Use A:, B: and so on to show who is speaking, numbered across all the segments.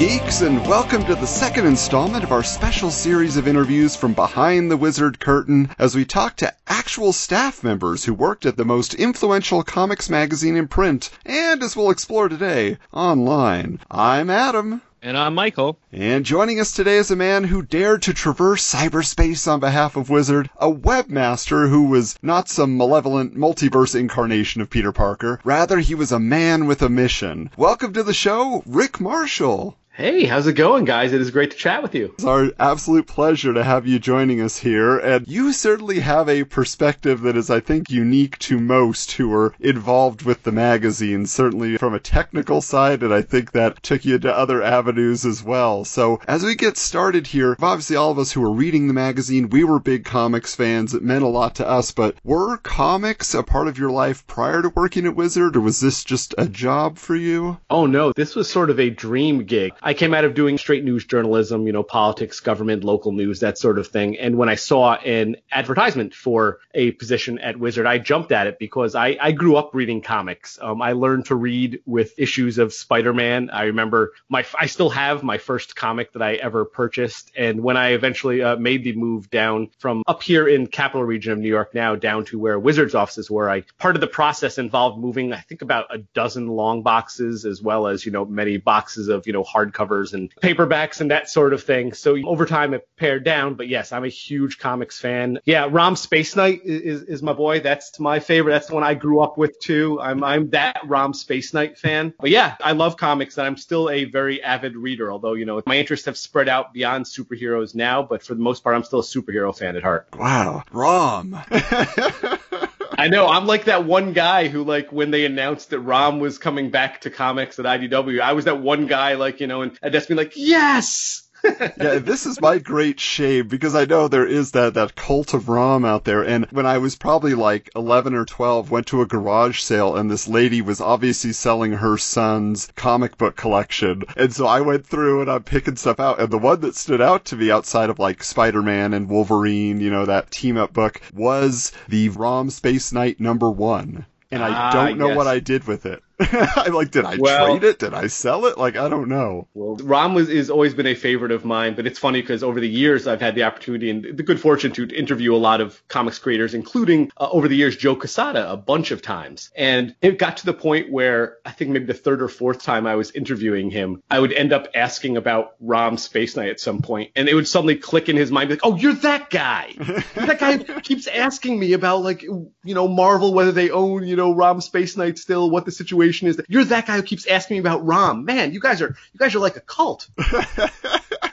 A: Geeks, and welcome to the second installment of our special series of interviews from behind the wizard curtain as we talk to actual staff members who worked at the most influential comics magazine in print and, as we'll explore today, online. I'm Adam.
B: And I'm Michael.
A: And joining us today is a man who dared to traverse cyberspace on behalf of Wizard, a webmaster who was not some malevolent multiverse incarnation of Peter Parker. Rather, he was a man with a mission. Welcome to the show, Rick Marshall.
C: Hey, how's it going, guys? It is great to chat with you.
A: It's our absolute pleasure to have you joining us here, and you certainly have a perspective that is, I think, unique to most who are involved with the magazine, certainly from a technical side, and I think that took you to other avenues as well. So, as we get started here, obviously all of us who were reading the magazine, we were big comics fans. It meant a lot to us, but were comics a part of your life prior to working at Wizard, or was this just a job for you?
C: Oh no, this was sort of a dream gig. I came out of doing straight news journalism, you know, politics, government, local news, that sort of thing. And when I saw an advertisement for a position at Wizard, I jumped at it because I, I grew up reading comics. Um, I learned to read with issues of Spider-Man. I remember my, I still have my first comic that I ever purchased. And when I eventually uh, made the move down from up here in capital region of New York now down to where Wizard's offices were, I part of the process involved moving, I think about a dozen long boxes as well as, you know, many boxes of, you know, hardcovers and paperbacks and that sort of thing. So over time it pared down, but yes, I'm a huge comics fan. Yeah, Rom Space Knight is, is my boy. That's my favorite. That's the one I grew up with too. I'm, I'm that Rom Space Knight fan. But yeah, I love comics and I'm still a very avid reader, although, you know, my interests have spread out beyond superheroes now, but for the most part, I'm still a superhero fan at heart.
A: Wow. Rom.
C: I know. I'm like that one guy who, like, when they announced that Rom was coming back to comics at IDW, I was that one guy, like, you know, and I'd just be like, yes!
A: yeah, this is my great shame because I know there is that, that cult of Rom out there. And when I was probably like 11 or 12, went to a garage sale and this lady was obviously selling her son's comic book collection. And so I went through and I'm picking stuff out. And the one that stood out to me outside of like Spider-Man and Wolverine, you know, that team up book was the Rom Space Knight number one. And I
C: Ah,
A: don't know
C: yes.
A: what I did with it. I like, did I
C: Well-
A: trade it? Did I sell it? Like, I don't know.
C: Well, Rom was is always been a favorite of mine, but it's funny because over the years I've had the opportunity and the good fortune to interview a lot of comics creators, including uh, over the years Joe Quesada a bunch of times. And it got to the point where I think maybe the third or fourth time I was interviewing him, I would end up asking about Rom Space Knight at some point, and it would suddenly click in his mind, like, "Oh, you're that guy! You're that guy keeps asking me about like you know Marvel, whether they own you know Rom Space Knight still, what the situation is. That you're that guy who keeps asking me about Rom. Man, you guys are you guys are like a cult."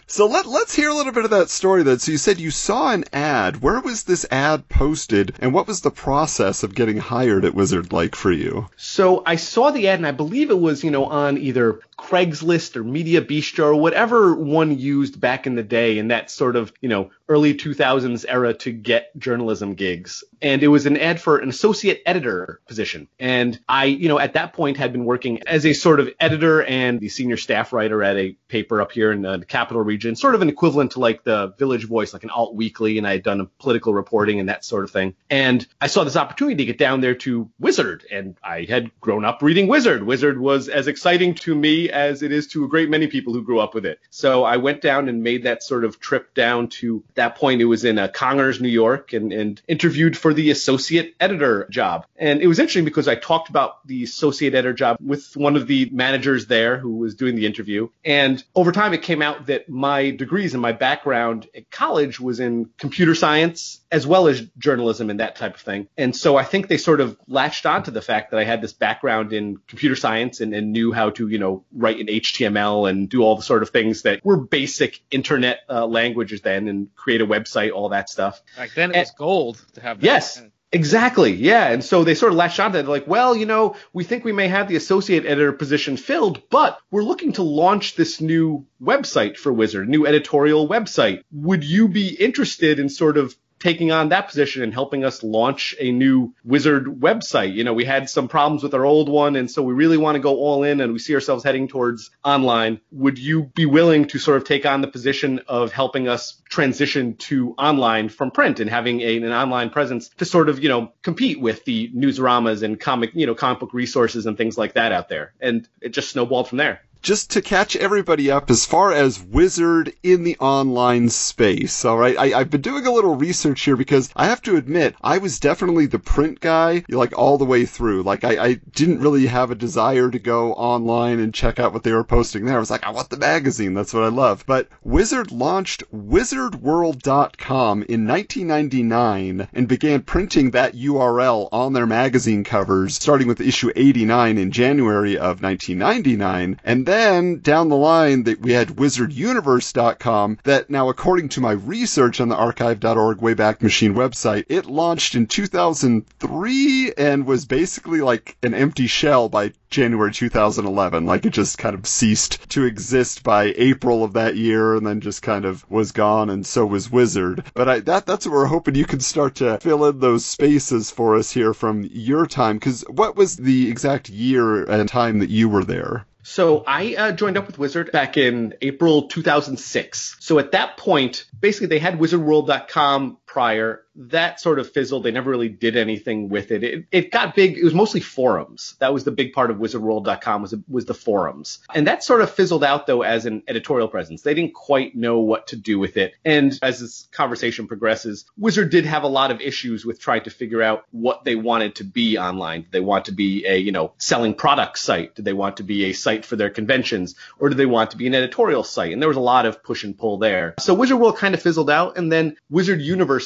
A: So let, let's hear a little bit of that story then. So you said you saw an ad. Where was this ad posted and what was the process of getting hired at Wizard like for you?
C: So I saw the ad, and I believe it was, you know, on either Craigslist or Media Bistro or whatever one used back in the day in that sort of, you know, early 2000s era to get journalism gigs. And it was an ad for an associate editor position. And I, you know, at that point had been working as a sort of editor and the senior staff writer at a paper up here in the capital region, sort of an equivalent to like the Village Voice, like an alt weekly. And I had done political reporting and that sort of thing. And I saw this opportunity to get down there to Wizard. And I had grown up reading Wizard. Wizard was as exciting to me as it is to a great many people who grew up with it. So I went down and made that sort of trip down to that point. It was in uh, Congers, New York, and, and interviewed for the associate editor job. And it was interesting because I talked about the associate editor job with one of the managers there who was doing the interview. And over time, it came out that my degrees and my background at college was in computer science as well as journalism and that type of thing. And so I think they sort of latched onto the fact that I had this background in computer science and, and knew how to, you know, write in HTML and do all the sort of things that were basic internet uh, languages then and create a website, all that stuff.
B: Back then it was gold to have that.
C: Yes. Exactly. Yeah. And so they sort of latched onto it. They're like, well, you know, we think we may have the associate editor position filled, but we're looking to launch this new website for Wizard, new editorial website. Would you be interested in sort of taking on that position and helping us launch a new Wizard website. You know, we had some problems with our old one, and so we really want to go all in and we see ourselves heading towards online. Would you be willing to sort of take on the position of helping us transition to online from print and having a, an online presence to sort of, you know, compete with the newsaramas and comic, you know, comic book resources and things like that out there? And it just snowballed from there
A: just to catch everybody up as far as Wizard in the online space, all right? I, have been doing a little research here because I have to admit, I was definitely the print guy, like all the way through. Like, I, I didn't really have a desire to go online and check out what they were posting there. I was like, I want the magazine. That's what I love. But Wizard launched wizardworld.com in 1999 and began printing that URL on their magazine covers, starting with issue 89 in January of 1999. And then down the line that we had wizarduniverse.com that now according to my research on the archive.org Wayback Machine website, it launched in 2003 and was basically like an empty shell by January 2011. Like it just kind of ceased to exist by April of that year and then just kind of was gone and so was Wizard. But I, that, that's what we're hoping you can start to fill in those spaces for us here from your time. Cause what was the exact year and time that you were there?
C: So I uh, joined up with Wizard back in April 2006. So at that point, basically they had wizardworld.com prior that sort of fizzled. They never really did anything with it. It, it got big. It was mostly forums. That was the big part of wizardworld.com was, was the forums. And that sort of fizzled out though as an editorial presence. They didn't quite know what to do with it. And as this conversation progresses, Wizard did have a lot of issues with trying to figure out what they wanted to be online. Did they want to be a, you know, selling product site? Did they want to be a site for their conventions? Or did they want to be an editorial site? And there was a lot of push and pull there. So Wizard World kind of fizzled out. And then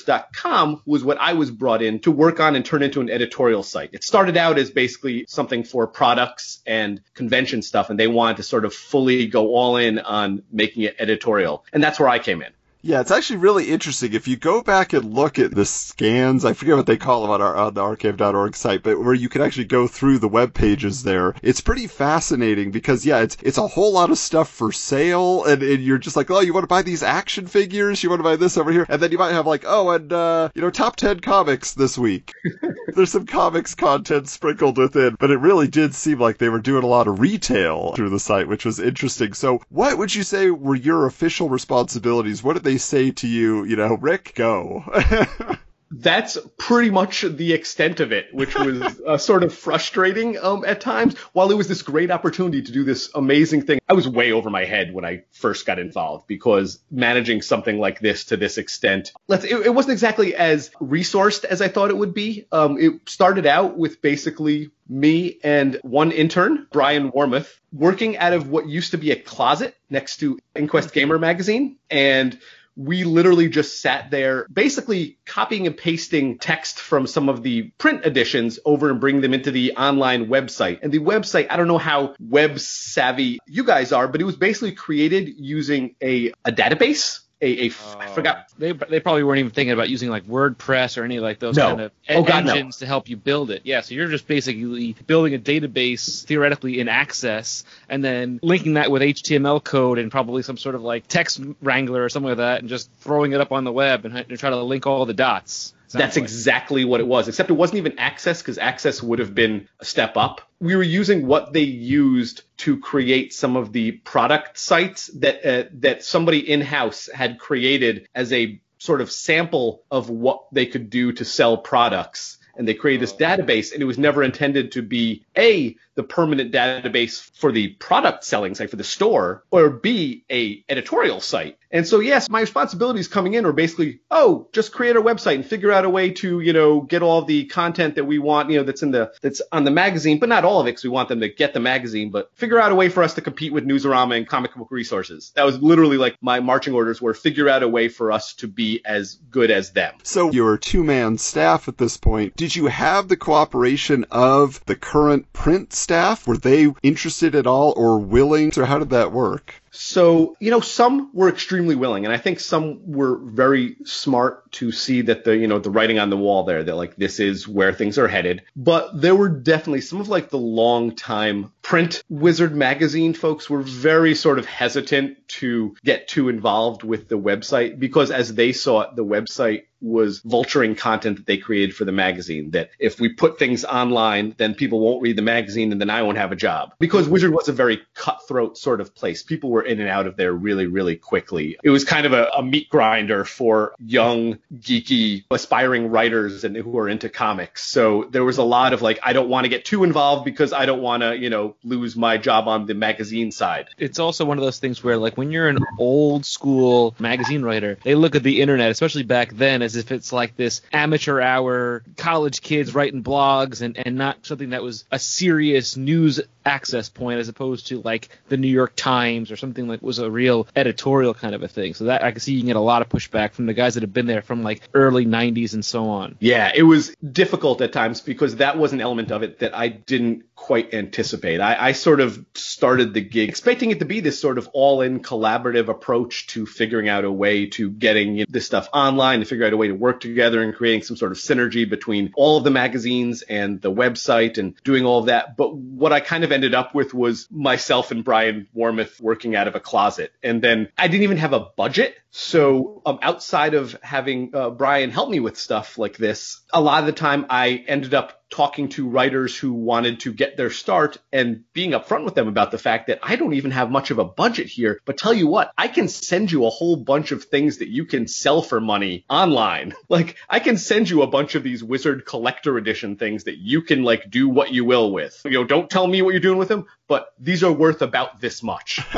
C: wizarduniverse.com was what I was brought in to work on and turn into an editorial site. It started out as basically something for products and convention stuff, and they wanted to sort of fully go all in on making it editorial. And that's where I came in.
A: Yeah, it's actually really interesting. If you go back and look at the scans, I forget what they call them on, our, on the archive.org site, but where you can actually go through the web pages there, it's pretty fascinating because, yeah, it's it's a whole lot of stuff for sale, and, and you're just like, oh, you want to buy these action figures? You want to buy this over here? And then you might have like, oh, and, uh, you know, top 10 comics this week. There's some comics content sprinkled within, but it really did seem like they were doing a lot of retail through the site, which was interesting. So, what would you say were your official responsibilities? What did they they say to you, you know, Rick, go.
C: that's pretty much the extent of it, which was uh, sort of frustrating um, at times. While it was this great opportunity to do this amazing thing, I was way over my head when I first got involved because managing something like this to this extent, let's, it, it wasn't exactly as resourced as I thought it would be. Um, it started out with basically me and one intern, Brian Warmoth, working out of what used to be a closet next to Inquest Gamer magazine. And we literally just sat there basically copying and pasting text from some of the print editions over and bring them into the online website. And the website, I don't know how web savvy you guys are, but it was basically created using a, a database a, a I oh. forgot.
B: Oh. They they probably weren't even thinking about using like WordPress or any like those
C: no.
B: kind of
C: oh, God,
B: engines
C: no.
B: to help you build it. Yeah, so you're just basically building a database theoretically in Access and then linking that with HTML code and probably some sort of like text wrangler or something like that, and just throwing it up on the web and, and try to link all the dots.
C: That's like. exactly what it was, except it wasn't even Access because Access would have been a step up. We were using what they used to create some of the product sites that uh, that somebody in house had created as a sort of sample of what they could do to sell products and they created this database and it was never intended to be a the permanent database for the product selling site for the store or b a editorial site. And so yes my responsibilities coming in are basically oh just create a website and figure out a way to you know get all the content that we want you know that's in the that's on the magazine but not all of it because we want them to get the magazine but figure out a way for us to compete with newsarama and comic book resources. That was literally like my marching orders were figure out a way for us to be as good as them.
A: So you're a two-man staff at this point did you have the cooperation of the current print staff? Were they interested at all or willing? Or how did that work?
C: So, you know, some were extremely willing, and I think some were very smart to see that the, you know, the writing on the wall there that like this is where things are headed. But there were definitely some of like the long time print Wizard magazine folks were very sort of hesitant to get too involved with the website because as they saw it, the website was vulturing content that they created for the magazine. That if we put things online, then people won't read the magazine and then I won't have a job. Because Wizard was a very cutthroat sort of place. People were in and out of there really, really quickly. It was kind of a, a meat grinder for young, geeky, aspiring writers and who are into comics. So there was a lot of like, I don't want to get too involved because I don't want to, you know, lose my job on the magazine side.
B: It's also one of those things where like when you're an old school magazine writer, they look at the internet, especially back then, as if it's like this amateur hour college kids writing blogs and, and not something that was a serious news access point as opposed to like the New York Times or something that was a real editorial kind of a thing. So that I can see you can get a lot of pushback from the guys that have been there from like early 90s and so on.
C: Yeah, it was difficult at times because that was an element of it that I didn't quite anticipate. I, I sort of started the gig expecting it to be this sort of all in collaborative approach to figuring out a way to getting this stuff online, to figure out a way to work together and creating some sort of synergy between all of the magazines and the website and doing all of that. But what I kind of ended up with was myself and Brian Warmoth working out of a closet. And then I didn't even have a budget. So um, outside of having uh, Brian help me with stuff like this, a lot of the time I ended up talking to writers who wanted to get their start and being upfront with them about the fact that I don't even have much of a budget here. But tell you what, I can send you a whole bunch of things that you can sell for money online. Like I can send you a bunch of these wizard collector edition things that you can like do what you will with. You know, don't tell me what you're doing with them, but these are worth about this much.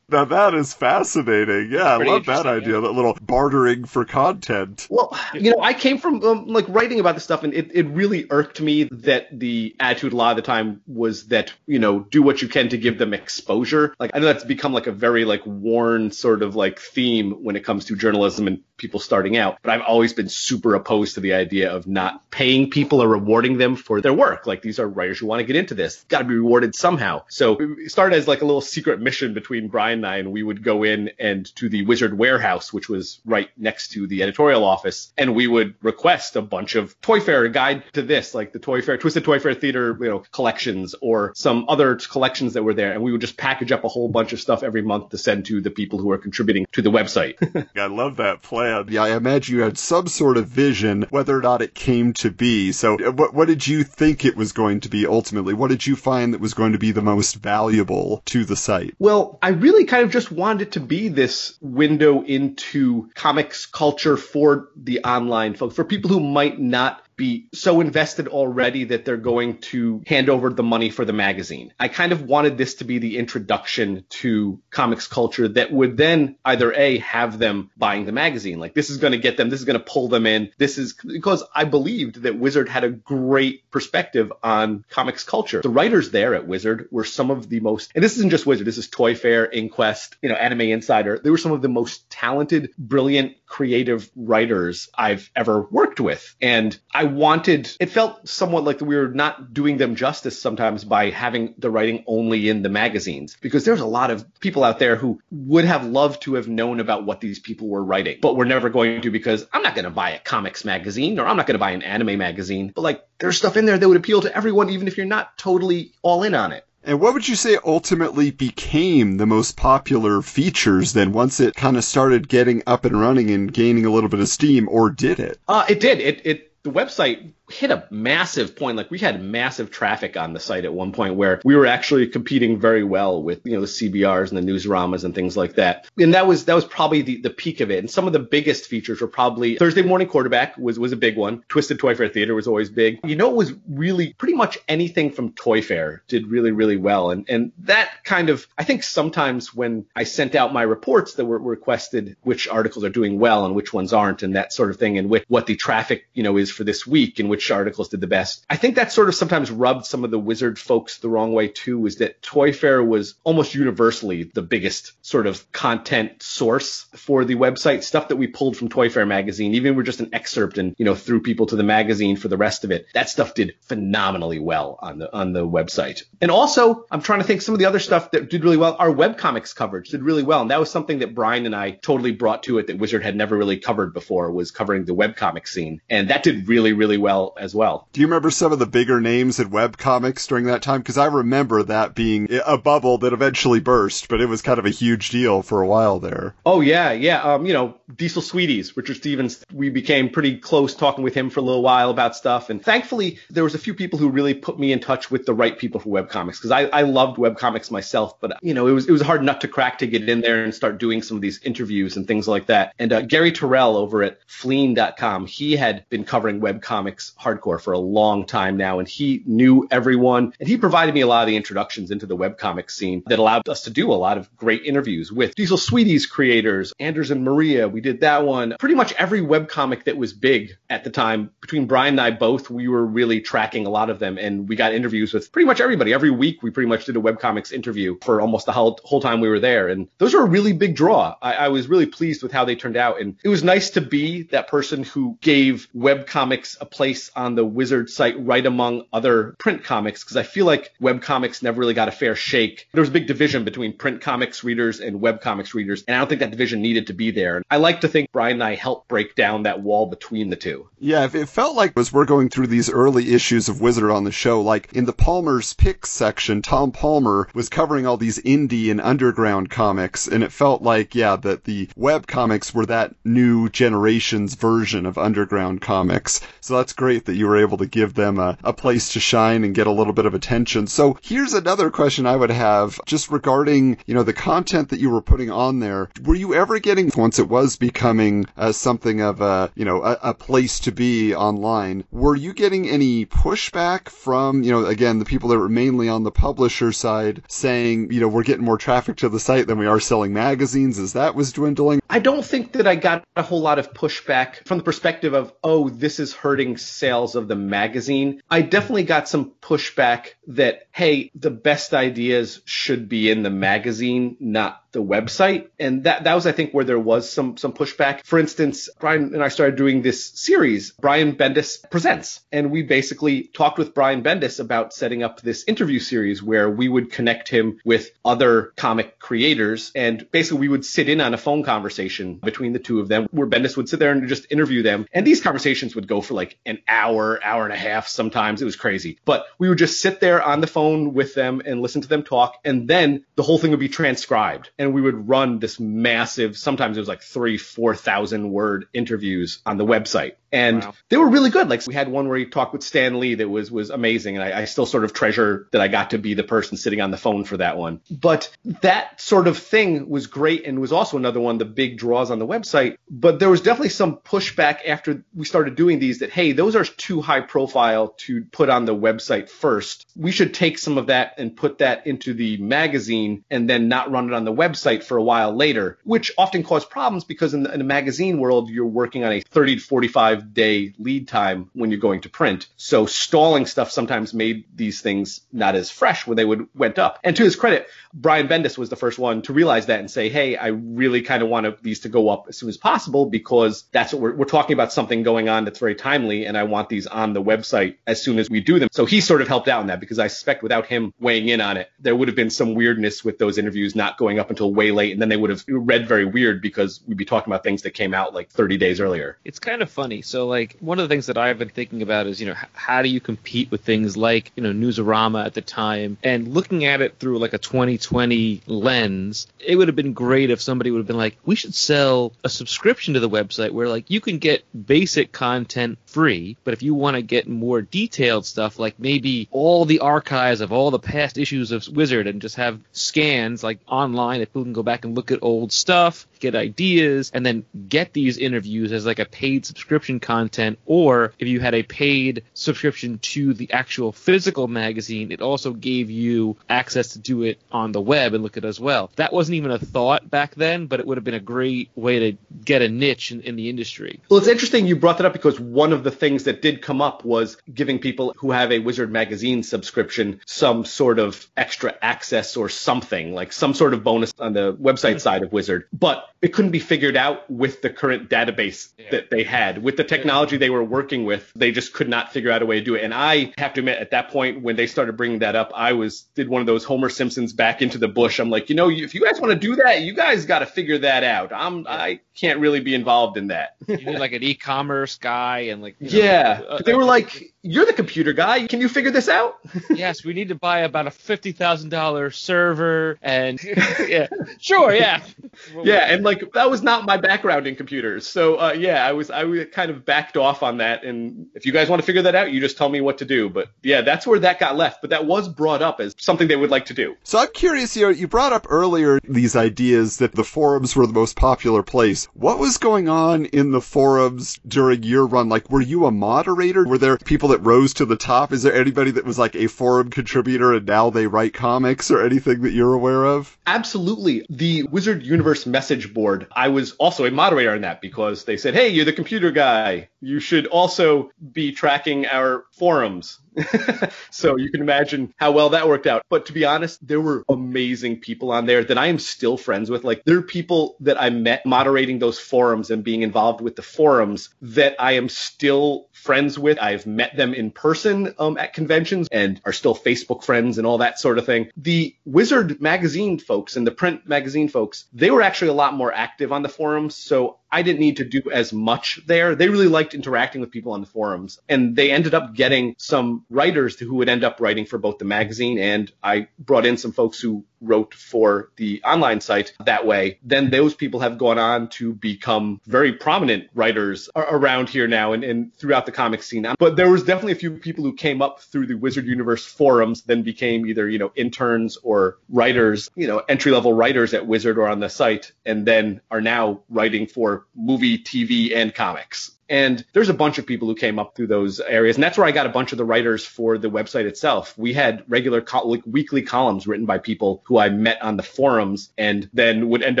A: now that is fascinating. Yeah, I love that idea. Yeah. That little bartering for content.
C: Well, you know, I came from um, like writing about this stuff, and it, it really irked me that the attitude a lot of the time was that you know do what you can to give them exposure. Like I know that's become like a very like worn sort of like theme when it comes to journalism and people starting out. But I've always been super opposed to the idea of not paying people or rewarding them for their work. Like these are writers who want to get into this, got to be rewarded somehow. So it started as like a little secret mission between Brian and I, and we would go in and to the Wizard Warehouse, which was right next to the editorial office, and we would request a bunch of Toy Fair guide to this, like the Toy Fair, Twisted Toy Fair Theater, you know, collections or some other collections that were there, and we would just package up a whole bunch of stuff every month to send to the people who are contributing to the website.
A: I love that plan. Yeah, I imagine you had some sort of vision, whether or not it came to be. So, uh, what what did you think it was going to be ultimately? What did you find that was going to be the most valuable to the site?
C: Well, I really kind of just wanted it to be this window into comics culture for the online folks, for people who might not be so invested already that they're going to hand over the money for the magazine. I kind of wanted this to be the introduction to comics culture that would then either A, have them buying the magazine. Like this is going to get them, this is going to pull them in. This is because I believed that Wizard had a great perspective on comics culture. The writers there at Wizard were some of the most, and this isn't just Wizard, this is Toy Fair, Inquest, you know, Anime Insider. They were some of the most talented, brilliant, creative writers I've ever worked with. And I wanted, it felt somewhat like we were not doing them justice sometimes by having the writing only in the magazines, because there's a lot of people out there who would have loved to have known about what these people were writing, but we're never going to because I'm not going to buy a comics magazine or I'm not going to buy an anime magazine. But like, there's stuff in there that would appeal to everyone, even if you're not totally all in on it.
A: And what would you say ultimately became the most popular features then once it kind of started getting up and running and gaining a little bit of steam, or did it?
C: Uh, it did. It, it the website hit a massive point. Like we had massive traffic on the site at one point where we were actually competing very well with, you know, the CBRs and the newsaramas and things like that. And that was, that was probably the, the peak of it. And some of the biggest features were probably Thursday morning quarterback was, was a big one. Twisted Toy Fair Theater was always big. You know, it was really pretty much anything from Toy Fair did really, really well. And, and that kind of, I think sometimes when I sent out my reports that were requested which articles are doing well and which ones aren't and that sort of thing and which, what the traffic, you know, is for this week and which which articles did the best. I think that sort of sometimes rubbed some of the Wizard folks the wrong way too, is that Toy Fair was almost universally the biggest sort of content source for the website. Stuff that we pulled from Toy Fair magazine, even we're just an excerpt and, you know, threw people to the magazine for the rest of it. That stuff did phenomenally well on the on the website. And also, I'm trying to think some of the other stuff that did really well. Our webcomics coverage did really well. And that was something that Brian and I totally brought to it that Wizard had never really covered before was covering the webcomic scene. And that did really, really well as well.
A: Do you remember some of the bigger names in webcomics during that time? Because I remember that being a bubble that eventually burst, but it was kind of a huge deal for a while there.
C: Oh yeah, yeah. Um, you know, Diesel Sweeties, Richard Stevens, we became pretty close talking with him for a little while about stuff. And thankfully, there was a few people who really put me in touch with the right people for webcomics because I, I loved webcomics myself, but you know, it was it was a hard nut to crack to get in there and start doing some of these interviews and things like that. And uh, Gary Tyrrell over at Fleen.com, he had been covering webcomics hardcore for a long time now, and he knew everyone, and he provided me a lot of the introductions into the webcomics scene that allowed us to do a lot of great interviews with Diesel Sweeties creators, Anders and Maria. We did that one. Pretty much every webcomic that was big at the time, between Brian and I both, we were really tracking a lot of them, and we got interviews with pretty much everybody. Every week, we pretty much did a webcomics interview for almost the whole, whole time we were there, and those were a really big draw. I, I was really pleased with how they turned out, and it was nice to be that person who gave webcomics a place on the Wizard site right among other print comics, because I feel like web comics never really got a fair shake. There was a big division between print comics readers and web comics readers, and I don't think that division needed to be there. I like to think Brian and I helped break down that wall between the two.
A: Yeah, it felt like as we're going through these early issues of Wizard on the show, like in the Palmer's Picks section, Tom Palmer was covering all these indie and underground comics, and it felt like, yeah, that the web comics were that new generation's version of underground comics. So that's great that you were able to give them a, a place to shine and get a little bit of attention. So here's another question I would have just regarding, you know, the content that you were putting on there. Were you ever getting, once it was becoming uh, something of a, you know, a, a place to be online, were you getting any pushback from, you know, again, the people that were mainly on the publisher side saying, you know, we're getting more traffic to the site than we are selling magazines as that was dwindling?
C: I don't think that I got a whole lot of pushback from the perspective of, oh, this is hurting sales of the magazine. I definitely got some pushback that, hey, the best ideas should be in the magazine, not the website. And that, that was, I think, where there was some, some pushback. For instance, Brian and I started doing this series, Brian Bendis Presents. And we basically talked with Brian Bendis about setting up this interview series where we would connect him with other comic creators. And basically we would sit in on a phone conversation between the two of them where Bendis would sit there and just interview them. And these conversations would go for like an hour, hour and a half sometimes. It was crazy. But we would just sit there on the phone with them and listen to them talk. And then the whole thing would be transcribed and we would run this massive, sometimes it was like three, 4,000 word interviews on the website. And wow. they were really good. Like we had one where he talked with Stan Lee that was, was amazing. And I, I still sort of treasure that I got to be the person sitting on the phone for that one. But that sort of thing was great and was also another one of the big draws on the website. But there was definitely some pushback after we started doing these that, hey, those are too high profile to put on the website first. We should take some of that and put that into the magazine and then not run it on the website for a while later, which often caused problems because in the, in the magazine world, you're working on a 30 to 45 day lead time when you're going to print. So stalling stuff sometimes made these things not as fresh when they would went up. And to his credit, Brian Bendis was the first one to realize that and say, hey, I really kind of want these to go up as soon as possible because that's what we're, we're talking about something going on that's very timely and I want these on the website as soon as we do them. So he sort of helped out in that because I suspect without him weighing in on it, there would have been some weirdness with those interviews not going up until way late and then they would have read very weird because we'd be talking about things that came out like 30 days earlier.
B: It's kind of funny. So like one of the things that I've been thinking about is, you know, how do you compete with things like, you know, Newsarama at the time? And looking at it through like a 2020 lens, it would have been great if somebody would have been like, we should sell a subscription to the website where like you can get basic content free, but if you want to get more detailed stuff, like maybe all the archives of all the past issues of Wizard and just have scans like online that people can go back and look at old stuff get ideas, and then get these interviews as like a paid subscription content. Or if you had a paid subscription to the actual physical magazine, it also gave you access to do it on the web and look at it as well. That wasn't even a thought back then, but it would have been a great way to get a niche in, in the industry.
C: Well, it's interesting you brought that up because one of the things that did come up was giving people who have a Wizard magazine subscription some sort of extra access or something, like some sort of bonus on the website side of Wizard. But it couldn't be figured out with the current database
B: Yeah.
C: that they had. With the technology they were working with, they just could not figure out a way to do it. And I have to admit, at that point, when they started bringing that up, I was did one of those Homer Simpsons back into the bush. I'm like, you know, if you guys want to do that, you guys got to figure that out. I'm I can't really be involved in that.
B: You need like an e-commerce guy and like you know,
C: Yeah,
B: uh,
C: they were like, "You're the computer guy. Can you figure this out?"
B: yes, we need to buy about a fifty thousand dollar server and yeah, sure, yeah,
C: yeah, and like that was not my background in computers, so uh, yeah, I was I kind of backed off on that. And if you guys want to figure that out, you just tell me what to do. But yeah, that's where that got left. But that was brought up as something they would like to do.
A: So I'm curious, you you brought up earlier these ideas that the forums were the most popular place. What was going on in the forums during your run? Like, were you a moderator? Were there people that rose to the top? Is there anybody that was like a forum contributor and now they write comics or anything that you're aware of?
C: Absolutely. The Wizard Universe message board, I was also a moderator on that because they said, hey, you're the computer guy. You should also be tracking our forums. so you can imagine how well that worked out. But to be honest, there were amazing people on there that I am still friends with. Like there are people that I met moderating those forums and being involved with the forums that I am still friends with. I've met them in person um, at conventions and are still Facebook friends and all that sort of thing. The Wizard magazine folks and the print magazine folks, they were actually a lot more active on the forums. So I didn't need to do as much there. They really liked interacting with people on the forums and they ended up getting some writers who would end up writing for both the magazine and I brought in some folks who wrote for the online site that way. Then those people have gone on to become very prominent writers around here now and, and throughout the comic scene. Um, but there was definitely a few people who came up through the Wizard Universe forums, then became either, you know, interns or writers, you know, entry level writers at Wizard or on the site, and then are now writing for movie, TV, and comics. And there's a bunch of people who came up through those areas. And that's where I got a bunch of the writers for the website itself. We had regular like weekly columns written by people who I met on the forums and then would end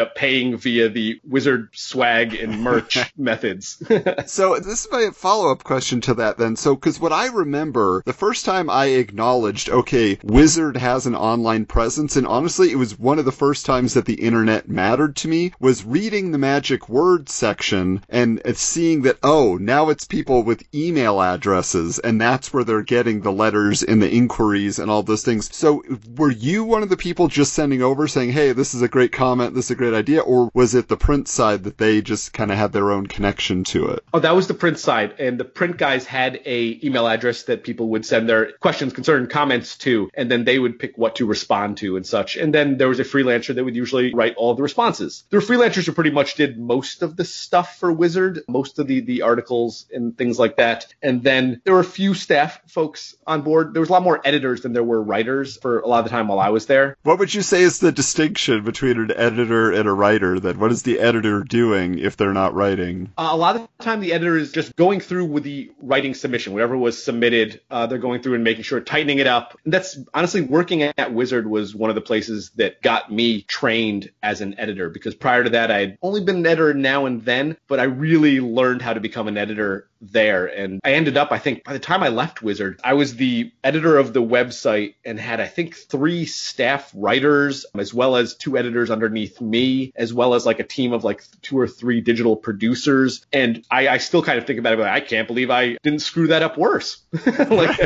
C: up paying via the wizard swag and merch methods.
A: So this is my follow-up question to that then. So, because what I remember, the first time I acknowledged, okay, Wizard has an online presence, and honestly, it was one of the first times that the internet mattered to me, was reading the magic word section and seeing that, oh, Oh, now it's people with email addresses, and that's where they're getting the letters and the inquiries and all those things. So, were you one of the people just sending over saying, hey, this is a great comment, this is a great idea, or was it the print side that they just kind of had their own connection to it?
C: Oh, that was the print side, and the print guys had a email address that people would send their questions, concern, comments to, and then they would pick what to respond to and such. And then there was a freelancer that would usually write all the responses. Were freelancers who pretty much did most of the stuff for Wizard, most of the the articles and things like that. And then there were a few staff folks on board. There was a lot more editors than there were writers for a lot of the time while I was there.
A: What would you say is the distinction between an editor and a writer then? What is the editor doing if they're not writing?
C: Uh, a lot of the time, the editor is just going through with the writing submission, whatever was submitted. Uh, they're going through and making sure, tightening it up. And that's honestly working at Wizard was one of the places that got me trained as an editor because prior to that, I had only been an editor now and then, but I really learned how to become an editor there. And I ended up, I think, by the time I left Wizard, I was the editor of the website and had, I think, three staff writers, as well as two editors underneath me, as well as like a team of like two or three digital producers. And I, I still kind of think about it, but I can't believe I didn't screw that up worse. like,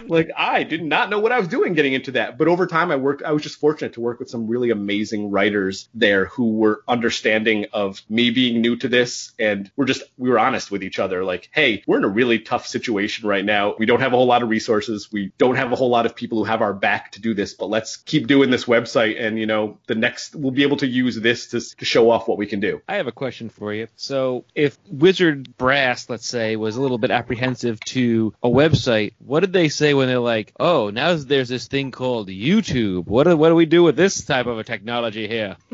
C: like I did not know what I was doing getting into that. But over time, I worked, I was just fortunate to work with some really amazing writers there who were understanding of me being new to this. And we're just, we were honest with each other. Like, hey, hey, we're in a really tough situation right now. We don't have a whole lot of resources. We don't have a whole lot of people who have our back to do this, but let's keep doing this website. And, you know, the next, we'll be able to use this to, to show off what we can do.
B: I have a question for you. So, if Wizard Brass, let's say, was a little bit apprehensive to a website, what did they say when they're like, "Oh, now there's this thing called YouTube. What do, what do we do with this type of a technology here?"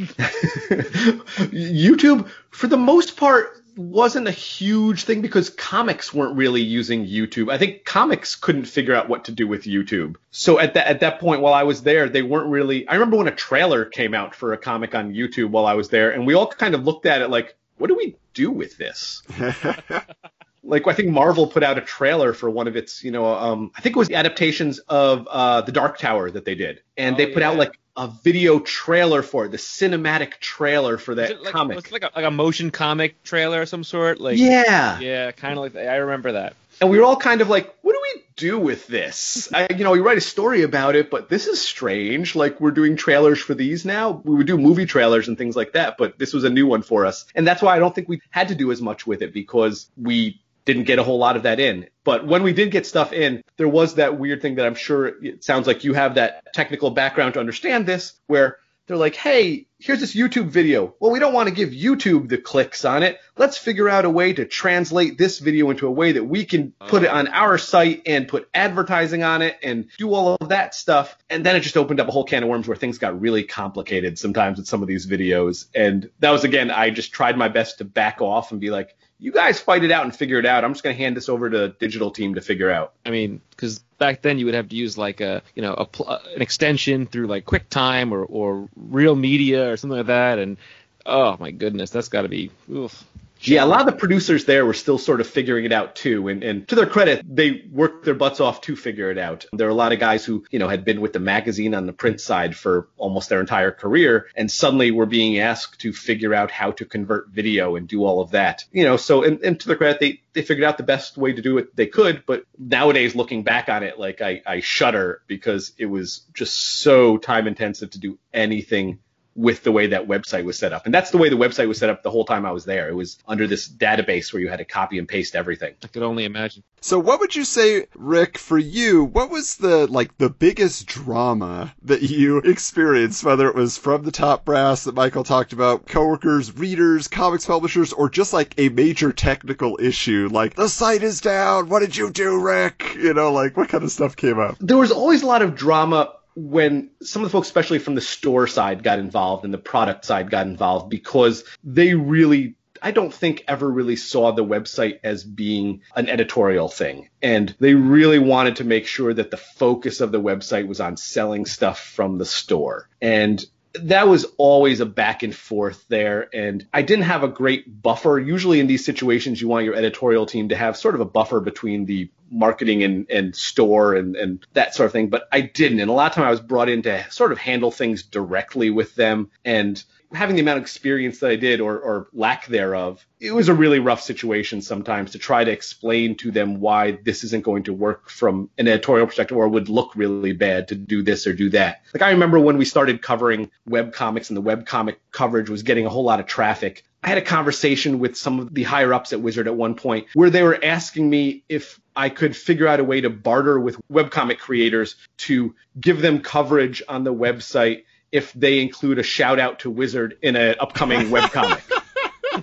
C: YouTube, for the most part, wasn't a huge thing because comics weren't really using YouTube. I think comics couldn't figure out what to do with YouTube. So at that at that point while I was there, they weren't really I remember when a trailer came out for a comic on YouTube while I was there and we all kind of looked at it like, what do we do with this? like I think Marvel put out a trailer for one of its, you know, um, I think it was the adaptations of uh, the Dark Tower that they did, and
B: Oh,
C: they put out like a video trailer for it, the cinematic trailer for that
B: like,
C: comic.
B: was it like a, like a motion comic trailer of some sort? Like,
C: yeah.
B: yeah, kind of like that. I remember that.
C: and we were all kind of like, what do we do with this? I, you know, we write a story about it, but this is strange. Like we're doing trailers for these now. We would do movie trailers and things like that, but this was a new one for us, and that's why I don't think we had to do as much with it because we didn't get a whole lot of that in. But when we did get stuff in, there was that weird thing that I'm sure it sounds like you have that technical background to understand this, where they're like, hey, here's this YouTube video. Well, we don't want to give YouTube the clicks on it. Let's figure out a way to translate this video into a way that we can put it on our site and put advertising on it and do all of that stuff. And then it just opened up a whole can of worms where things got really complicated sometimes with some of these videos. And that was, again, I just tried my best to back off and be like, you guys fight it out and figure it out. I'm just going to hand this over to the digital team to figure out.
B: I mean, because back then you would have to use like a you know a pl- uh, an extension through like QuickTime or or Real Media or something like that, and oh my goodness, that's got to be oof.
C: Yeah, a lot of the producers there were still sort of figuring it out too. And, and to their credit, they worked their butts off to figure it out. There are a lot of guys who, you know, had been with the magazine on the print side for almost their entire career and suddenly were being asked to figure out how to convert video and do all of that. You know, so, and, and to their credit, they, they figured out the best way to do it they could. But nowadays, looking back on it, like I, I shudder because it was just so time intensive to do anything with the way that website was set up. And that's the way the website was set up the whole time I was there. It was under this database where you had to copy and paste everything.
B: I could only imagine.
A: So what would you say, Rick, for you, what was the like the biggest drama that you experienced, whether it was from the top brass that Michael talked about, coworkers, readers, comics publishers, or just like a major technical issue, like the site is down, what did you do, Rick? You know, like what kind of stuff came up?
C: There was always a lot of drama when some of the folks, especially from the store side, got involved and the product side got involved because they really I don't think ever really saw the website as being an editorial thing. And they really wanted to make sure that the focus of the website was on selling stuff from the store. And that was always a back and forth there. And I didn't have a great buffer. Usually in these situations, you want your editorial team to have sort of a buffer between the marketing and, and store and, and that sort of thing. But I didn't. And a lot of time I was brought in to sort of handle things directly with them. And having the amount of experience that I did or, or lack thereof, it was a really rough situation sometimes to try to explain to them why this isn't going to work from an editorial perspective or would look really bad to do this or do that. Like I remember when we started covering web comics and the web comic coverage was getting a whole lot of traffic. I had a conversation with some of the higher ups at Wizard at one point where they were asking me if I could figure out a way to barter with webcomic creators to give them coverage on the website if they include a shout out to Wizard in an upcoming webcomic.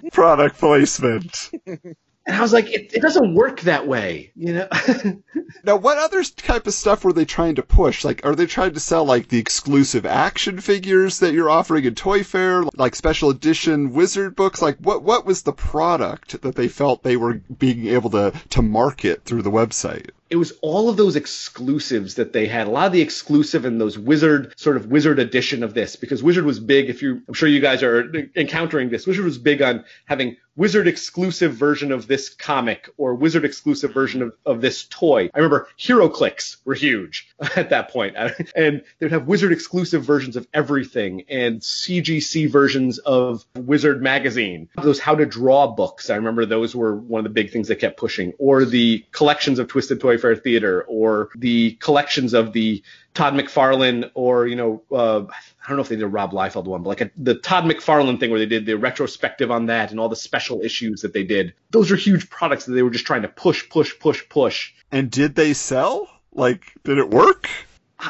A: Product placement.
C: And I was like, it, it doesn't work that way, you know?
A: Now, what other type of stuff were they trying to push? Like, are they trying to sell like the exclusive action figures that you're offering in Toy Fair, like special edition wizard books? Like, what what was the product that they felt they were being able to to market through the website?
C: It was all of those exclusives that they had. A lot of the exclusive and those wizard sort of wizard edition of this because wizard was big. If you, I'm sure you guys are encountering this. Wizard was big on having wizard exclusive version of this comic or wizard exclusive version of, of this toy. I remember HeroClix were huge at that point, and they'd have wizard exclusive versions of everything and CGC versions of Wizard magazine. Those how to draw books. I remember those were one of the big things they kept pushing, or the collections of Twisted Toy Fair Theater or the collections of the Todd McFarlane or you know uh, I don't know if they did a Rob Liefeld one, but like a, the Todd McFarlane thing where they did the retrospective on that and all the special issues that they did. Those are huge products that they were just trying to push, push, push, push.
A: And did they sell? Like, did it work?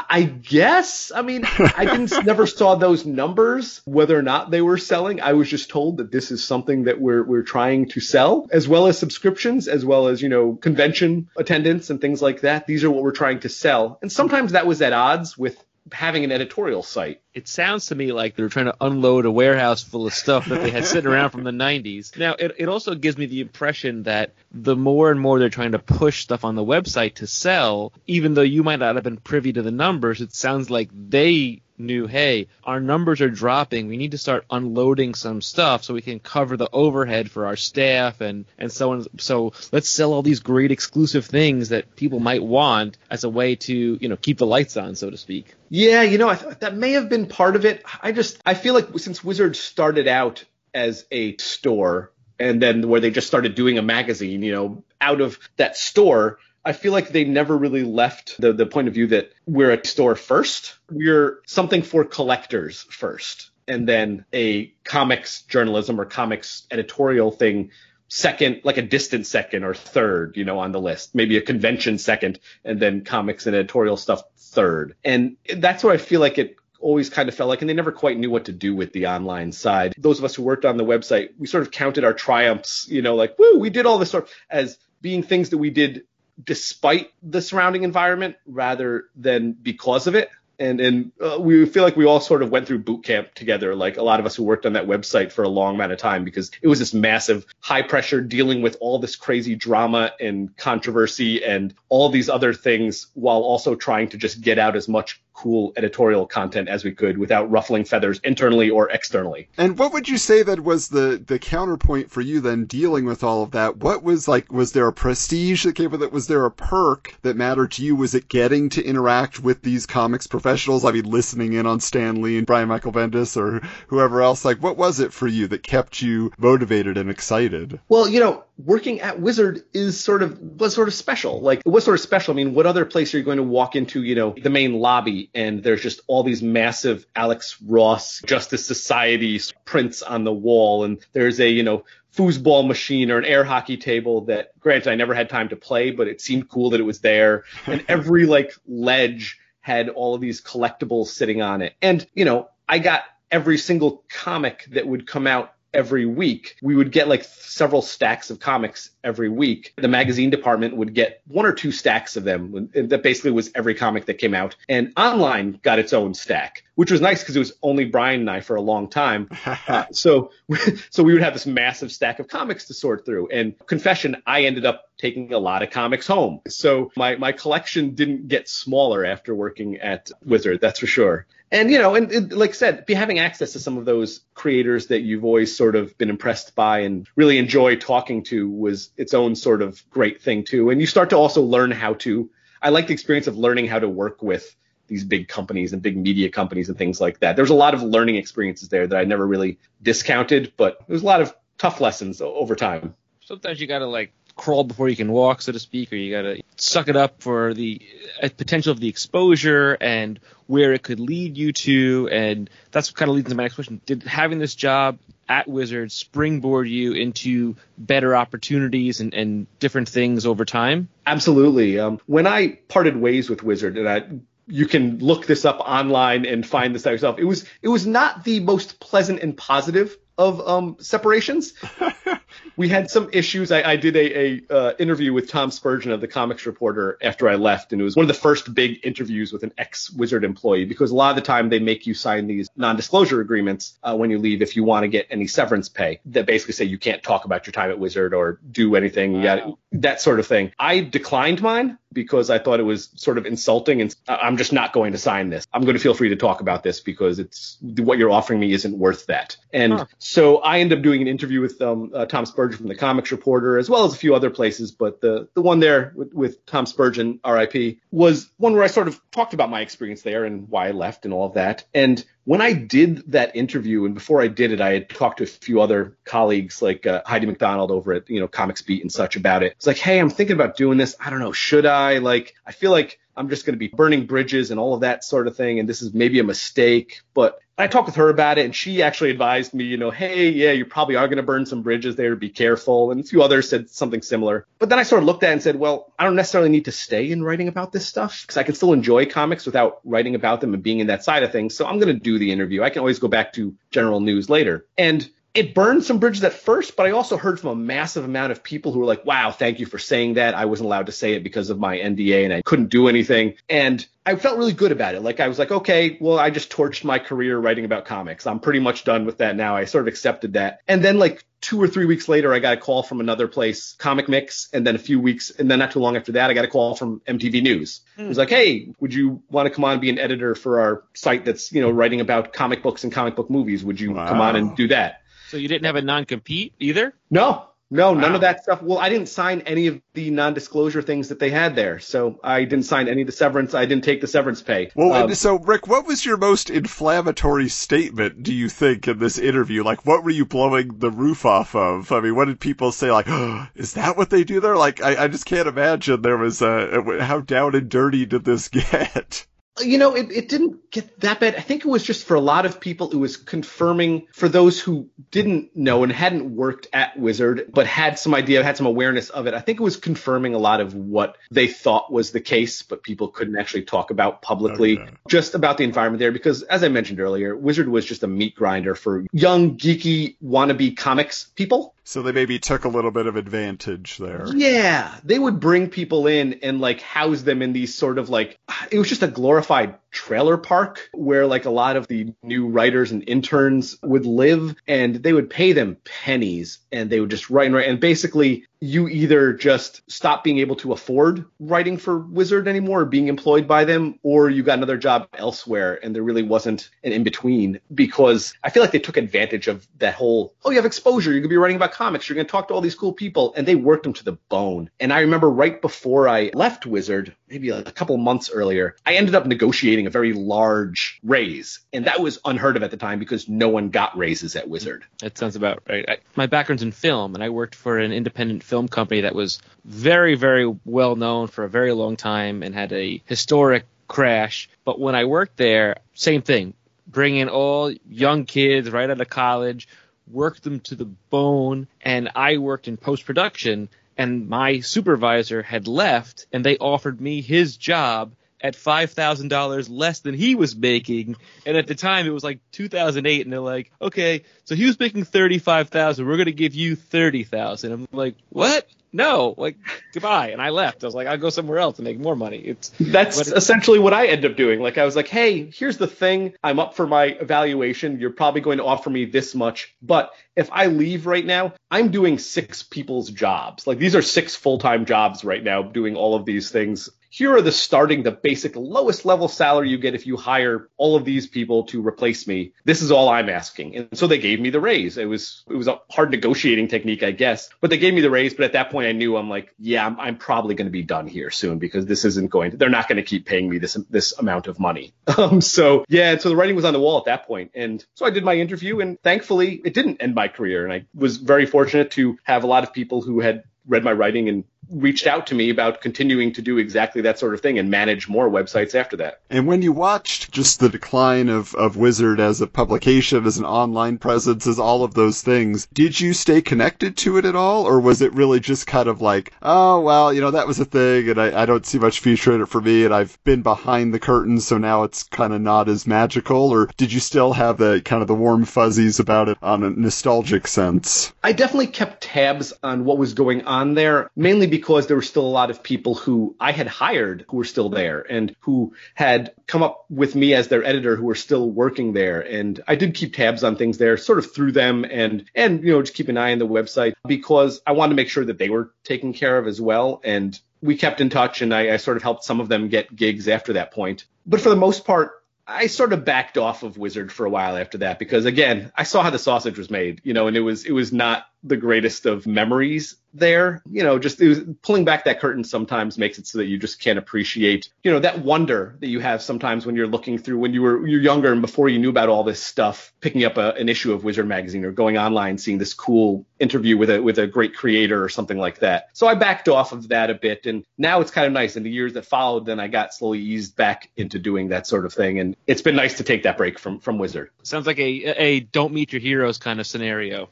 C: I guess. I mean, I didn't never saw those numbers whether or not they were selling. I was just told that this is something that we're we're trying to sell, as well as subscriptions, as well as you know convention attendance and things like that. These are what we're trying to sell, and sometimes that was at odds with having an editorial site.
B: It sounds to me like they're trying to unload a warehouse full of stuff that they had sitting around from the 90s. Now, it, it also gives me the impression that the more and more they're trying to push stuff on the website to sell, even though you might not have been privy to the numbers, it sounds like they knew, hey, our numbers are dropping. We need to start unloading some stuff so we can cover the overhead for our staff and, and so on. So let's sell all these great exclusive things that people might want as a way to, you know, keep the lights on, so to speak.
C: Yeah, you know, I th- that may have been part of it. I just, I feel like since Wizard started out as a store and then where they just started doing a magazine, you know, out of that store, I feel like they never really left the, the point of view that we're a store first. We're something for collectors first. And then a comics journalism or comics editorial thing second, like a distant second or third, you know, on the list. Maybe a convention second, and then comics and editorial stuff third. And that's where I feel like it always kind of felt like, and they never quite knew what to do with the online side. Those of us who worked on the website, we sort of counted our triumphs, you know, like, woo, we did all this of as being things that we did despite the surrounding environment rather than because of it. And and uh, we feel like we all sort of went through boot camp together, like a lot of us who worked on that website for a long amount of time, because it was this massive, high pressure dealing with all this crazy drama and controversy and all these other things, while also trying to just get out as much cool editorial content as we could without ruffling feathers internally or externally.
A: And what would you say that was the the counterpoint for you then dealing with all of that? What was like was there a prestige that came with it? Was there a perk that mattered to you? Was it getting to interact with these comics professionals? I mean listening in on Stan Lee and Brian Michael Bendis or whoever else? Like what was it for you that kept you motivated and excited?
C: Well, you know, working at Wizard is sort of was sort of special. Like it was sort of special. I mean, what other place are you going to walk into, you know, the main lobby and there's just all these massive Alex Ross Justice Society prints on the wall and there's a, you know, foosball machine or an air hockey table that granted I never had time to play, but it seemed cool that it was there. And every like ledge had all of these collectibles sitting on it. And, you know, I got every single comic that would come out every week. We would get like several stacks of comics every week. The magazine department would get one or two stacks of them. That basically was every comic that came out. And online got its own stack, which was nice because it was only Brian and I for a long time. Uh, so, so we would have this massive stack of comics to sort through. And confession, I ended up taking a lot of comics home. So my, my collection didn't get smaller after working at Wizard, that's for sure and you know, and, and, like I said, be having access to some of those creators that you've always sort of been impressed by and really enjoy talking to was its own sort of great thing too. And you start to also learn how to. I like the experience of learning how to work with these big companies and big media companies and things like that. There's a lot of learning experiences there that I never really discounted, but there's a lot of tough lessons over time.
B: Sometimes you got to like crawl before you can walk, so to speak, or you got to suck it up for the uh, potential of the exposure and where it could lead you to. And that's what kind of leads into my next question. Did having this job at Wizard springboard you into better opportunities and, and different things over time?
C: Absolutely. Um, when I parted ways with Wizard, and I you can look this up online and find this out yourself. It was it was not the most pleasant and positive of um, separations. we had some issues. I, I did a, a uh, interview with Tom Spurgeon of the Comics Reporter after I left, and it was one of the first big interviews with an ex Wizard employee because a lot of the time they make you sign these non-disclosure agreements uh, when you leave if you want to get any severance pay that basically say you can't talk about your time at Wizard or do anything, wow. that sort of thing. I declined mine because I thought it was sort of insulting and I'm just not going to sign this. I'm going to feel free to talk about this because it's what you're offering me isn't worth that. And huh. so I ended up doing an interview with um, uh, Tom Spurgeon from the Comics Reporter, as well as a few other places. But the the one there with, with Tom Spurgeon, R.I.P., was one where I sort of talked about my experience there and why I left and all of that. And when I did that interview, and before I did it, I had talked to a few other colleagues like uh, Heidi MacDonald over at you know Comics Beat and such about it. It's like, hey, I'm thinking about doing this. I don't know, should I? Like, I feel like I'm just going to be burning bridges and all of that sort of thing, and this is maybe a mistake. But I talked with her about it, and she actually advised me, you know, hey, yeah, you probably are going to burn some bridges there. Be careful. And a few others said something similar. But then I sort of looked at it and said, well, I don't necessarily need to stay in writing about this stuff because I can still enjoy comics without writing about them and being in that side of things. So I'm going to do the interview. I can always go back to general news later. And it burned some bridges at first, but I also heard from a massive amount of people who were like, wow, thank you for saying that. I wasn't allowed to say it because of my NDA and I couldn't do anything. And I felt really good about it. Like I was like, okay, well, I just torched my career writing about comics. I'm pretty much done with that now. I sort of accepted that. And then like two or three weeks later, I got a call from another place, Comic Mix. And then a few weeks, and then not too long after that, I got a call from MTV News. Hmm. It was like, hey, would you want to come on and be an editor for our site that's, you know, writing about comic books and comic book movies? Would you wow. come on and do that?
B: So you didn't have a non-compete either?
C: No, no, wow. none of that stuff. Well, I didn't sign any of the non-disclosure things that they had there, so I didn't sign any of the severance. I didn't take the severance pay.
A: Well, um, so Rick, what was your most inflammatory statement? Do you think in this interview? Like, what were you blowing the roof off of? I mean, what did people say? Like, oh, is that what they do there? Like, I, I just can't imagine there was a. How down and dirty did this get?
C: You know, it, it didn't get that bad. I think it was just for a lot of people, it was confirming for those who didn't know and hadn't worked at Wizard, but had some idea, had some awareness of it. I think it was confirming a lot of what they thought was the case, but people couldn't actually talk about publicly, okay. just about the environment there. Because as I mentioned earlier, Wizard was just a meat grinder for young, geeky, wannabe comics people.
A: So they maybe took a little bit of advantage there.
C: Yeah, they would bring people in and like house them in these sort of like it was just a glorified trailer park where like a lot of the new writers and interns would live and they would pay them pennies and they would just write and write and basically you either just stop being able to afford writing for Wizard anymore or being employed by them, or you got another job elsewhere and there really wasn't an in between because I feel like they took advantage of that whole, oh, you have exposure. You're to be writing about comics. You're going to talk to all these cool people. And they worked them to the bone. And I remember right before I left Wizard, maybe a couple months earlier, I ended up negotiating a very large raise. And that was unheard of at the time because no one got raises at Wizard.
B: That sounds about right. I, my background's in film and I worked for an independent film company that was very, very well known for a very long time and had a historic crash. But when I worked there, same thing. Bring in all young kids right out of college, work them to the bone, and I worked in post production. And my supervisor had left, and they offered me his job at five thousand dollars less than he was making, and at the time it was like 2008, and they're like, okay, so he was making thirty five thousand, we're gonna give you thirty thousand. I'm like, what? No, like goodbye, and I left. I was like, I'll go somewhere else and make more money. It's
C: that's essentially what I end up doing. Like I was like, hey, here's the thing, I'm up for my evaluation. You're probably going to offer me this much, but if I leave right now, I'm doing six people's jobs. Like these are six full time jobs right now, doing all of these things here are the starting, the basic lowest level salary you get if you hire all of these people to replace me. This is all I'm asking. And so they gave me the raise. It was, it was a hard negotiating technique, I guess, but they gave me the raise. But at that point I knew I'm like, yeah, I'm, I'm probably going to be done here soon because this isn't going to, they're not going to keep paying me this, this amount of money. Um, so yeah, And so the writing was on the wall at that point. And so I did my interview and thankfully it didn't end my career. And I was very fortunate to have a lot of people who had read my writing and reached out to me about continuing to do exactly that sort of thing and manage more websites after that.
A: And when you watched just the decline of, of Wizard as a publication, as an online presence, as all of those things, did you stay connected to it at all? Or was it really just kind of like, oh, well, you know, that was a thing and I, I don't see much future in it for me and I've been behind the curtain, so now it's kind of not as magical? Or did you still have the kind of the warm fuzzies about it on a nostalgic sense?
C: I definitely kept tabs on what was going on there, mainly because there were still a lot of people who I had hired who were still there and who had come up with me as their editor who were still working there. And I did keep tabs on things there sort of through them and, and, you know, just keep an eye on the website because I wanted to make sure that they were taken care of as well. And we kept in touch and I, I sort of helped some of them get gigs after that point. But for the most part, I sort of backed off of Wizard for a while after that because again, I saw how the sausage was made, you know, and it was it was not the greatest of memories there. You know, just was, pulling back that curtain sometimes makes it so that you just can't appreciate, you know, that wonder that you have sometimes when you're looking through when you were you're younger and before you knew about all this stuff, picking up a, an issue of Wizard magazine or going online seeing this cool interview with a with a great creator or something like that. So I backed off of that a bit and now it's kind of nice. In the years that followed, then I got slowly eased back into doing that sort of thing and it's been nice to take that break from from Wizard.
B: Sounds like a a don't meet your heroes kind of scenario.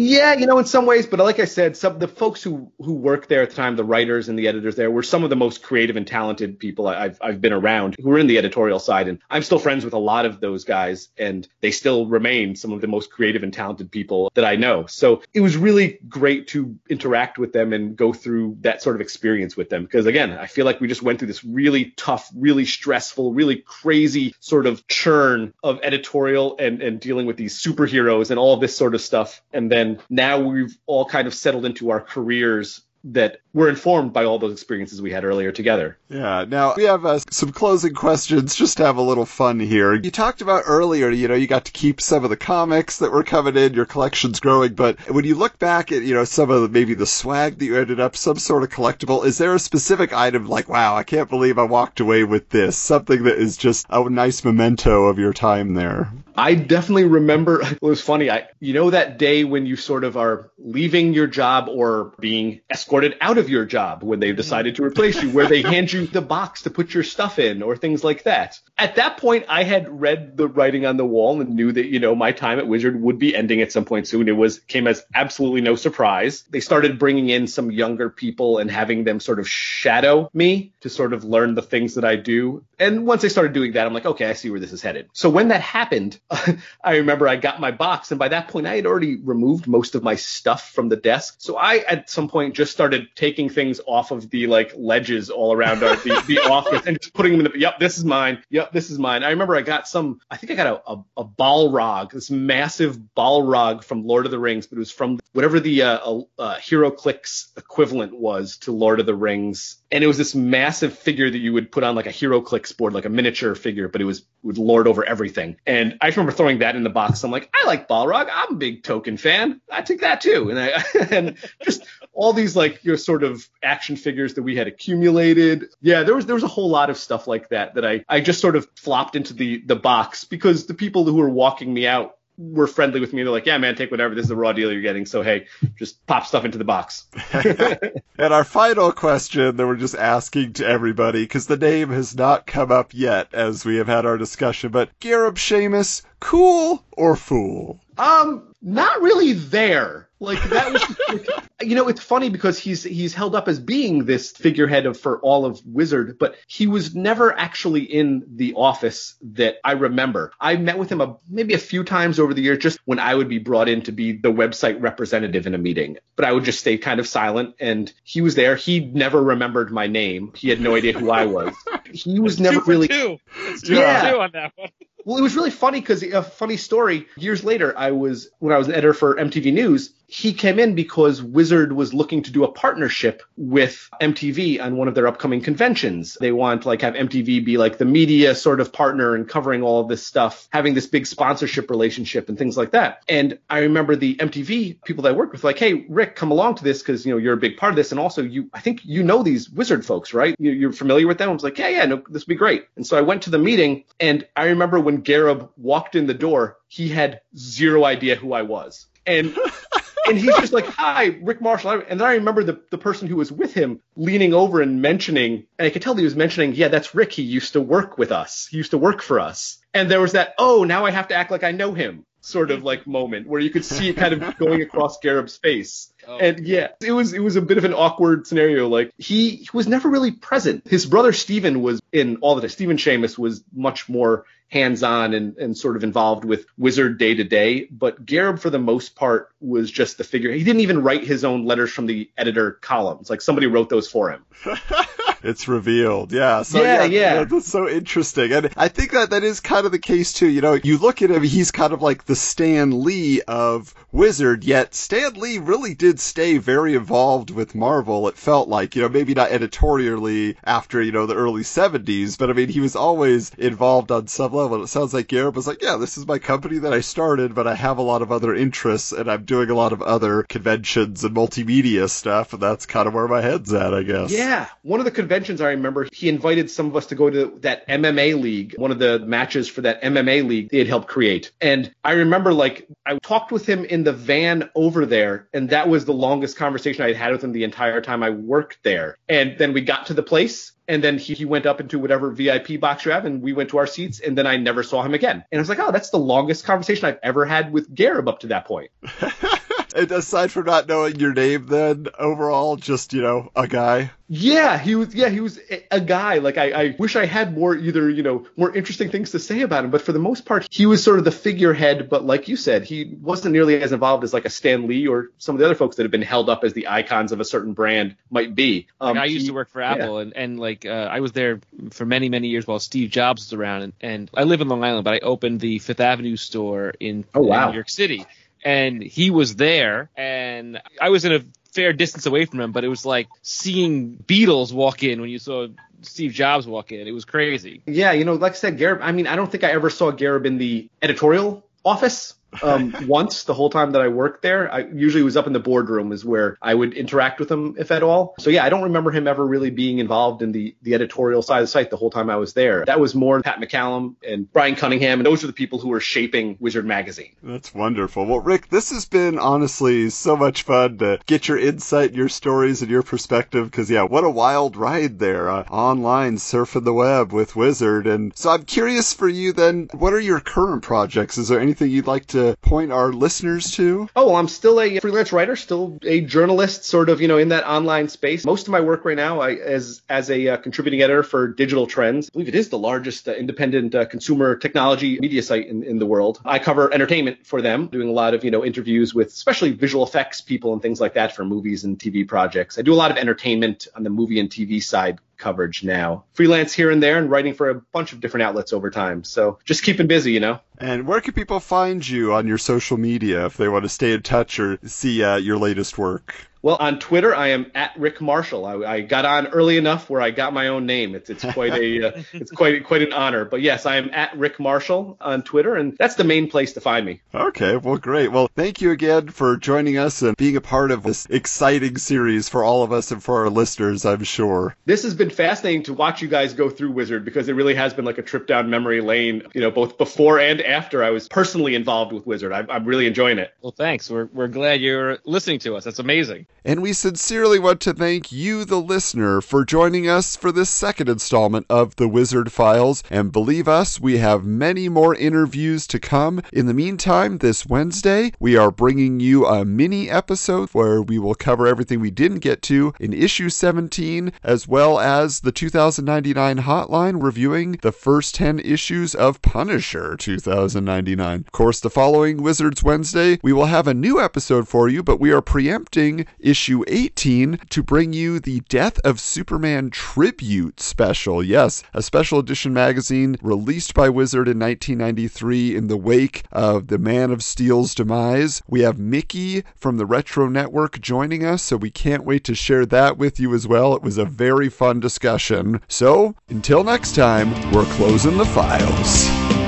C: Yeah, you know, in some ways, but like I said, some the folks who who work there at the time, the writers and the editors there, were some of the most creative and talented people I've I've been around who were in the editorial side, and I'm still friends with a lot of those guys, and they still remain some of the most creative and talented people that I know. So it was really great to interact with them and go through that sort of experience with them, because again, I feel like we just went through this really tough, really stressful, really crazy sort of churn of editorial and and dealing with these superheroes and all this sort of stuff, and then and now we've all kind of settled into our careers that were informed by all those experiences we had earlier together.
A: Yeah. Now we have uh, some closing questions just to have a little fun here. You talked about earlier, you know, you got to keep some of the comics that were coming in, your collection's growing, but when you look back at, you know, some of the, maybe the swag that you ended up, some sort of collectible, is there a specific item like, wow, I can't believe I walked away with this? Something that is just a nice memento of your time there.
C: I definitely remember it was funny. I you know that day when you sort of are leaving your job or being escorted out of your job when they've mm-hmm. decided to replace you, where they hand you the box to put your stuff in or things like that. At that point, I had read the writing on the wall and knew that, you know, my time at Wizard would be ending at some point soon. It was came as absolutely no surprise. They started bringing in some younger people and having them sort of shadow me to sort of learn the things that I do. And once they started doing that, I'm like, okay, I see where this is headed. So when that happened, I remember I got my box, and by that point, I had already removed most of my stuff from the desk. So I, at some point, just started taking things off of the like ledges all around our, the, the office and just putting them in the. Yep, this is mine. Yep, this is mine. I remember I got some. I think I got a, a, a Balrog, this massive Balrog from Lord of the Rings, but it was from whatever the uh, uh, HeroClix equivalent was to Lord of the Rings and it was this massive figure that you would put on like a HeroClix board, like a miniature figure, but it was would lord over everything. And I remember throwing that in the box. I'm like, I like Balrog. I'm a big Tolkien fan. I take that too. And I and just all these like your sort of action figures that we had accumulated. Yeah, there was there was a whole lot of stuff like that that I I just sort of flopped into the the box because the people who were walking me out were friendly with me. They're like, yeah, man, take whatever. This is the raw deal you're getting. So, hey, just pop stuff into the box.
A: and our final question that we're just asking to everybody, because the name has not come up yet as we have had our discussion, but Gareb Shamus, cool or fool?
C: Um, not really there. Like that was, like, you know, it's funny because he's he's held up as being this figurehead of for all of Wizard, but he was never actually in the office that I remember. I met with him a, maybe a few times over the years, just when I would be brought in to be the website representative in a meeting, but I would just stay kind of silent. And he was there. He never remembered my name. He had no idea who I was. He was never really.
B: Two. yeah. Two on that one.
C: Well, it was really funny because a uh, funny story. Years later, I was when I was an editor for MTV News he came in because Wizard was looking to do a partnership with MTV on one of their upcoming conventions. They want like have MTV be like the media sort of partner and covering all of this stuff, having this big sponsorship relationship and things like that. And I remember the MTV people that I worked with like, hey, Rick, come along to this because you know you're a big part of this, and also you, I think you know these Wizard folks, right? You, are familiar with them. I was like, yeah, yeah, no, this would be great. And so I went to the meeting, and I remember when Gareb walked in the door, he had zero idea who I was. And and he's just like, "Hi, Rick Marshall." And then I remember the the person who was with him leaning over and mentioning, and I could tell he was mentioning, "Yeah, that's Rick. He used to work with us. He used to work for us." And there was that, "Oh, now I have to act like I know him." sort of like moment where you could see it kind of going across Gareb's face. Oh. And yeah, it was it was a bit of an awkward scenario. Like he, he was never really present. His brother Stephen was in all of it. Stephen Shamus was much more hands-on and, and sort of involved with Wizard day to day. But Gareb, for the most part, was just the figure. He didn't even write his own letters from the editor columns. Like somebody wrote those for him.
A: it's revealed. Yeah. So,
C: Yeah, yeah.
A: That's so interesting. And I think that that is kind of the case too. You know, you look at him, he's kind of like the Stan Lee of Wizard, yet Stan Lee really did stay very involved with Marvel, it felt like. You know, maybe not editorially after, you know, the early 70s, but I mean, he was always involved on some level. It sounds like Gareb was like, yeah, this is my company that I started, but I have a lot of other interests and I'm doing a lot of other conventions and multimedia stuff, and that's kind of where my head's at, I guess.
C: Yeah, one of the conventions I remember, he invited some of us to go to that MMA league, one of the matches for that MMA league they had helped create. And I remember, like, I talked with him in the van over there, and that was the longest conversation I had had with him the entire time I worked there. And then we got to the place, and then he, he went up into whatever VIP box you have, and we went to our seats, and then I never saw him again. And I was like, oh, that's the longest conversation I've ever had with Gareb up to that point.
A: And aside from not knowing your name, then overall, just you know, a guy.
C: Yeah, he was. Yeah, he was a, a guy. Like I, I wish I had more either, you know, more interesting things to say about him. But for the most part, he was sort of the figurehead. But like you said, he wasn't nearly as involved as like a Stan Lee or some of the other folks that have been held up as the icons of a certain brand might be. Um,
B: Like, I used
C: he-
B: to work for Apple, and, and like uh, I was there for many many years while Steve Jobs was around, and, and I live in Long Island, but I opened the Fifth Avenue store in,
C: Oh, wow.
B: in New York City, and he was there, and I was in a fair distance away from him, but it was like seeing Beatles walk in when you saw Steve Jobs walk in. It was crazy.
C: Yeah, you know, like I said, Gareb. I mean, I don't think I ever saw Gareb in the editorial office. Um, once the whole time that I worked there, I usually was up in the boardroom is where I would interact with him, if at all. So yeah, I don't remember him ever really being involved in the the editorial side of the site the whole time I was there. That was more Pat McCallum and Brian Cunningham, and those are the people who were shaping Wizard magazine.
A: That's wonderful. Well, Rick, this has been honestly so much fun to get your insight, your stories, and your perspective. Because yeah, what a wild ride there, uh, online surfing the web with Wizard. And so I'm curious for you then, what are your current projects? Is there anything you'd like to point our listeners to?
C: Oh, well, I'm still a freelance writer, still a journalist, sort of, you know, in that online space. Most of my work right now, I, as as a uh, contributing editor for Digital Trends, I believe it is the largest uh, independent uh, consumer technology media site in, in the world. I cover entertainment for them, doing a lot of, you know, interviews with especially visual effects people and things like that for movies and TV projects. I do a lot of entertainment on the movie and TV side coverage now. Freelance here and there and writing for a bunch of different outlets over time. So just keeping busy, you know.
A: And where can people find you on your social media if they want to stay in touch or see uh, your latest work?
C: Well, on Twitter, I am at Rick Marshall. I, I got on early enough where I got my own name. It's it's quite a uh, it's quite quite an honor. But yes, I am at Rick Marshall on Twitter, and that's the main place to find me.
A: Okay, well, great. Well, thank you again for joining us and being a part of this exciting series for all of us and for our listeners, I'm sure.
C: This has been fascinating to watch you guys go through Wizard because it really has been like a trip down memory lane. You know, both before and after I was personally involved with Wizard. I'm, I'm really enjoying it.
B: Well, thanks. We're we're glad you're listening to us. That's amazing.
A: And we sincerely want to thank you, the listener, for joining us for this second installment of the Wizard Files. And believe us, we have many more interviews to come. In the meantime, this Wednesday, we are bringing you a mini episode where we will cover everything we didn't get to in issue 17, as well as the 2099 hotline reviewing the first 10 issues of Punisher 2099. Of course, the following Wizards Wednesday, we will have a new episode for you, but we are preempting issue 18 to bring you the Death of Superman tribute special. Yes, a special edition magazine released by Wizard in 1993 in the wake of the Man of Steel's demise. We have Mickey from the Retro Network joining us, so we can't wait to share that with you as well. It was a very fun discussion. So, until next time, we're closing the files.